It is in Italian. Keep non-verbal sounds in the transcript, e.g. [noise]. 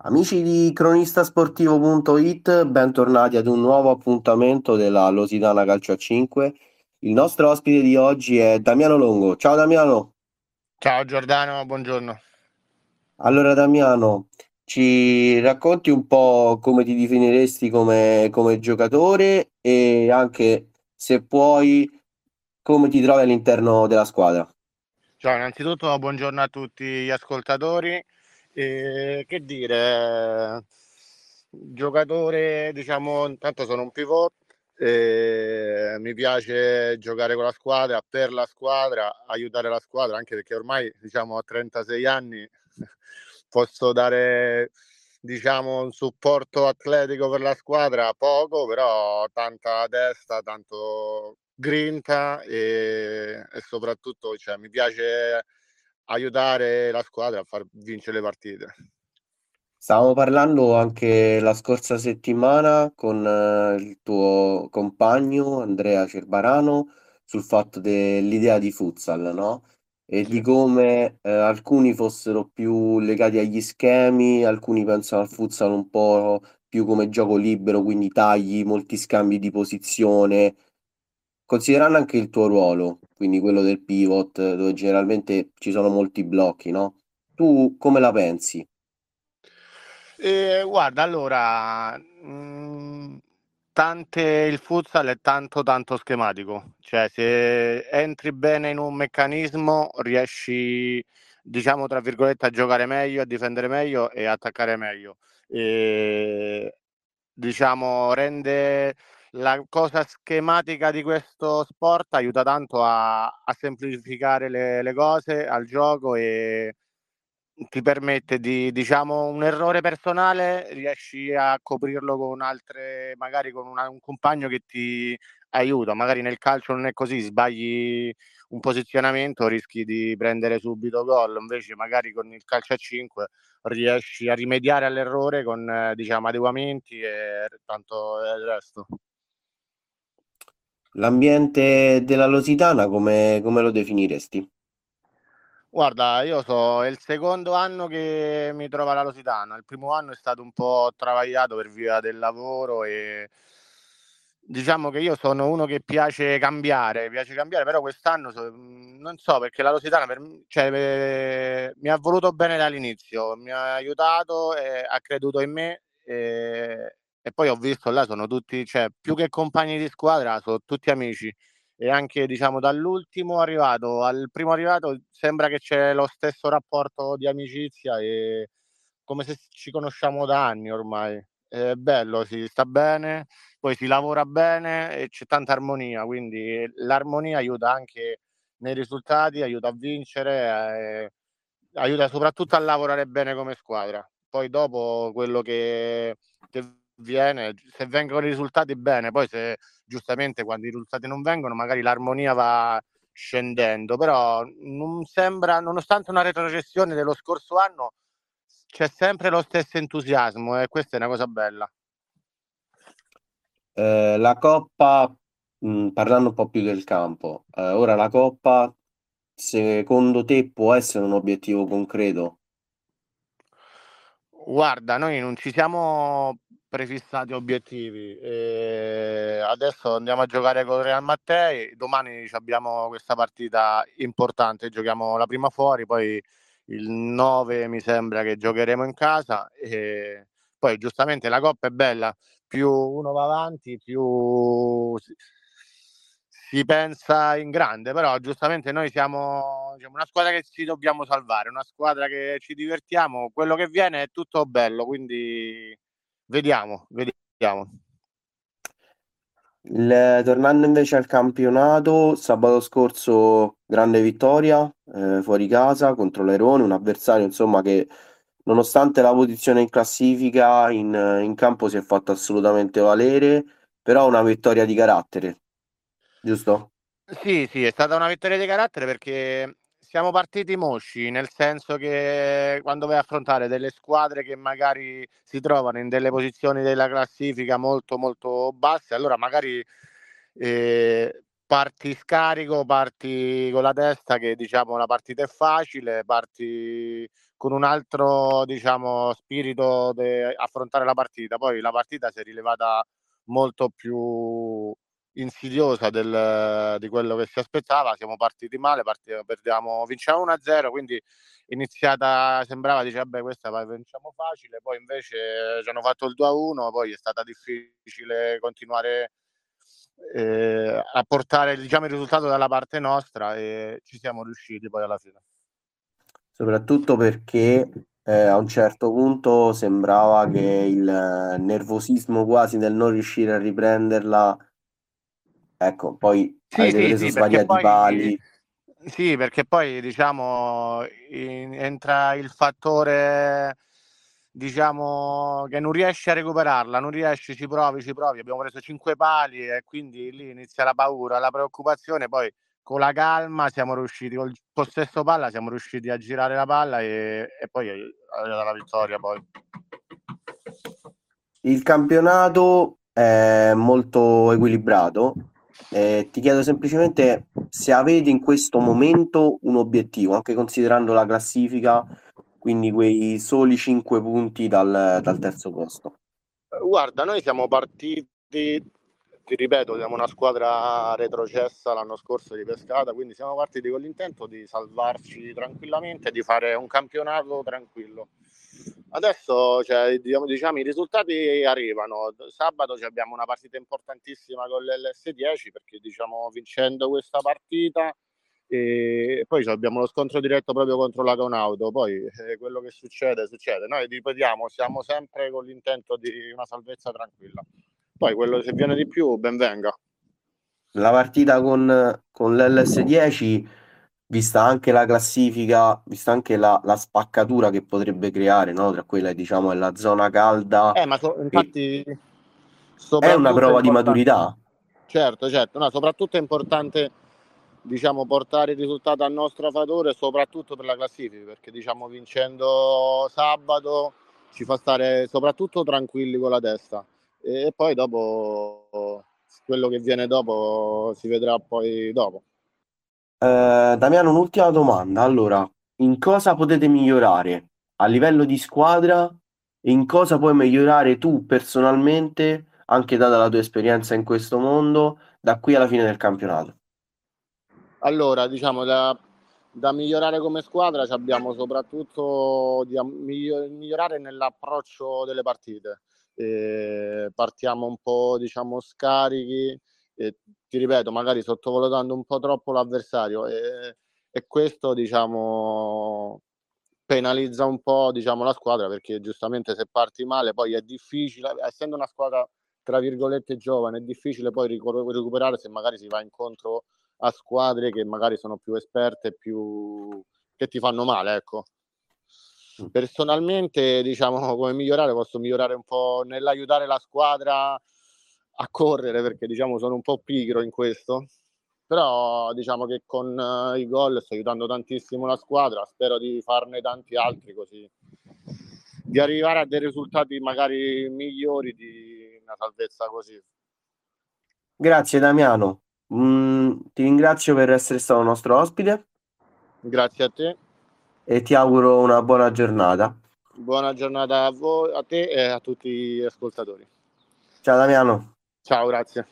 Amici di cronistasportivo.it, bentornati ad un nuovo appuntamento della Lositana Calcio a 5. Il nostro ospite di oggi è Damiano Longo. Ciao Damiano. Ciao Giordano, buongiorno. Allora Damiano, ci racconti un po' come ti definiresti come, come giocatore e anche se puoi come ti trovi all'interno della squadra. Ciao, innanzitutto buongiorno a tutti gli ascoltatori. E, che dire, giocatore, diciamo, intanto sono un pivot, e mi piace giocare con la squadra, per la squadra, aiutare la squadra, anche perché ormai, diciamo, a 36 anni [laughs] posso dare diciamo un supporto atletico per la squadra poco però tanta testa tanto grinta e, e soprattutto cioè, mi piace aiutare la squadra a far vincere le partite. Stavamo parlando anche la scorsa settimana con eh, il tuo compagno Andrea Cerbarano sul fatto dell'idea di futsal, no? E di come eh, alcuni fossero più legati agli schemi, alcuni pensano al futsal un po' più come gioco libero, quindi tagli, molti scambi di posizione, Considerando anche il tuo ruolo, quindi quello del pivot, dove generalmente ci sono molti blocchi, no? Tu come la pensi? Eh, guarda, allora, mh, mm, tante, il futsal è tanto tanto schematico, cioè se entri bene in un meccanismo riesci, diciamo, tra virgolette, a giocare meglio, a difendere meglio e attaccare meglio. E, diciamo, rende la cosa schematica di questo sport aiuta tanto a, a semplificare le, le, cose al gioco e ti permette di, diciamo, un errore personale, riesci a coprirlo con altre, magari con una, un compagno che ti aiuta. Magari nel calcio non è così, sbagli un posizionamento, rischi di prendere subito gol, invece magari con il calcio a 5 riesci a rimediare all'errore con eh, diciamo adeguamenti e tanto il resto. L'ambiente della Lositana come, come lo definiresti? Guarda, io so, è il secondo anno che mi trovo alla Lositana. Il primo anno è stato un po' travagliato per via del lavoro e diciamo che io sono uno che piace cambiare, piace cambiare, però quest'anno so, non so perché la Lositana per, cioè, eh, mi ha voluto bene dall'inizio, mi ha aiutato, eh, ha creduto in me e, e poi ho visto là sono tutti, cioè più che compagni di squadra, sono tutti amici e anche diciamo dall'ultimo arrivato al primo arrivato sembra che c'è lo stesso rapporto di amicizia e come se ci conosciamo da anni ormai. È bello, si sta bene, poi si lavora bene e c'è tanta armonia, quindi l'armonia aiuta anche nei risultati, aiuta a vincere, eh, aiuta soprattutto a lavorare bene come squadra. Poi dopo quello che, che viene, se vengono i risultati bene, poi se giustamente quando i risultati non vengono magari l'armonia va scendendo, però non sembra, nonostante una retrocessione dello scorso anno, c'è sempre lo stesso entusiasmo e questa è una cosa bella. Eh, la Coppa, mh, mm, parlando un po' più del campo, eh, ora la Coppa, secondo te può essere un obiettivo concreto? Guarda, noi non ci siamo prefissati obiettivi. E adesso andiamo a giocare con Real Mattei. Domani abbiamo questa partita importante. Giochiamo la prima fuori, poi il 9 mi sembra che giocheremo in casa. E poi giustamente la coppa è bella, più uno va avanti, più si pensa in grande, però giustamente noi siamo diciamo, una squadra che ci dobbiamo salvare, una squadra che ci divertiamo, quello che viene è tutto bello, quindi Vediamo, vediamo. Il, tornando invece al campionato, sabato scorso grande vittoria eh, fuori casa contro l'Airone, un avversario insomma che nonostante la posizione in classifica in, in campo si è fatto assolutamente valere, però una vittoria di carattere, giusto? Sì, sì, è stata una vittoria di carattere perché siamo partiti mosci, nel senso che quando vai a affrontare delle squadre che magari si trovano in delle posizioni della classifica molto molto basse, allora magari eh, parti scarico, parti con la testa che diciamo la partita è facile, parti con un altro diciamo, spirito di affrontare la partita. Poi la partita si è rilevata molto più insidiosa del, di quello che si aspettava. Siamo partiti male, partiti, perdiamo, vinciamo 1-0, quindi iniziata sembrava dice vabbè questa la vinciamo facile, poi invece ci hanno fatto il 2-1, poi è stata difficile continuare eh, a portare diciamo, il risultato dalla parte nostra e ci siamo riusciti poi alla fine soprattutto perché eh, a un certo punto sembrava che il nervosismo quasi del non riuscire a riprenderla, ecco, poi sì, avete sì, preso sì, svariati poi, pali. Sì, perché poi diciamo in, entra il fattore diciamo che non riesci a recuperarla, non riesci, ci provi, ci provi, abbiamo preso cinque pali e quindi lì inizia la paura, la preoccupazione, poi con la calma siamo riusciti, col possesso palla siamo riusciti a girare la palla e, e poi è arrivata la vittoria. Poi. Il campionato è molto equilibrato. Eh, ti chiedo semplicemente se avete in questo momento un obiettivo, anche considerando la classifica, quindi quei soli 5 punti dal, dal terzo posto. Guarda, noi siamo partiti ti ripeto, siamo una squadra retrocessa l'anno scorso di pescata, quindi siamo partiti con l'intento di salvarci tranquillamente di fare un campionato tranquillo. Adesso cioè, diciamo, diciamo, i risultati arrivano. Sabato abbiamo una partita importantissima con l'LS10 perché diciamo vincendo questa partita e poi abbiamo lo scontro diretto proprio contro la Conauto. Poi eh, quello che succede, succede. Noi ripetiamo, siamo sempre con l'intento di una salvezza tranquilla. Poi quello se viene di più, ben venga. La partita con, con l'LS10, vista anche la classifica, vista anche la, la spaccatura che potrebbe creare no? tra quella diciamo è la zona calda. Eh, ma so, infatti è una prova di maturità. Certo, certo, no, soprattutto è importante diciamo, portare il risultato a nostro favore, soprattutto per la classifica, perché diciamo, vincendo sabato ci fa stare soprattutto tranquilli con la testa e poi dopo quello che viene dopo si vedrà poi dopo. Eh, Damiano, un'ultima domanda. Allora, in cosa potete migliorare a livello di squadra e in cosa puoi migliorare tu personalmente, anche data la tua esperienza in questo mondo, da qui alla fine del campionato? Allora, diciamo da, da migliorare come squadra abbiamo soprattutto di migliorare nell'approccio delle partite eh, partiamo un po' diciamo scarichi ti ripeto magari sottovalutando un po' troppo l'avversario e, e questo diciamo penalizza un po' diciamo la squadra perché giustamente se parti male poi è difficile essendo una squadra tra virgolette giovane è difficile poi recuperare se magari si va incontro a squadre che magari sono più esperte più che ti fanno male ecco. Personalmente, diciamo, come migliorare, posso migliorare un po' nell'aiutare la squadra a correre, perché diciamo sono un po' pigro in questo. Però diciamo che con uh, i gol sto aiutando tantissimo la squadra, spero di farne tanti altri così, di arrivare a dei risultati magari migliori di una salvezza così. Grazie Damiano, mm, ti ringrazio per essere stato nostro ospite. Grazie a te e ti auguro una buona giornata. Buona giornata a voi, a te e a tutti gli ascoltatori. Ciao Damiano. Ciao, grazie.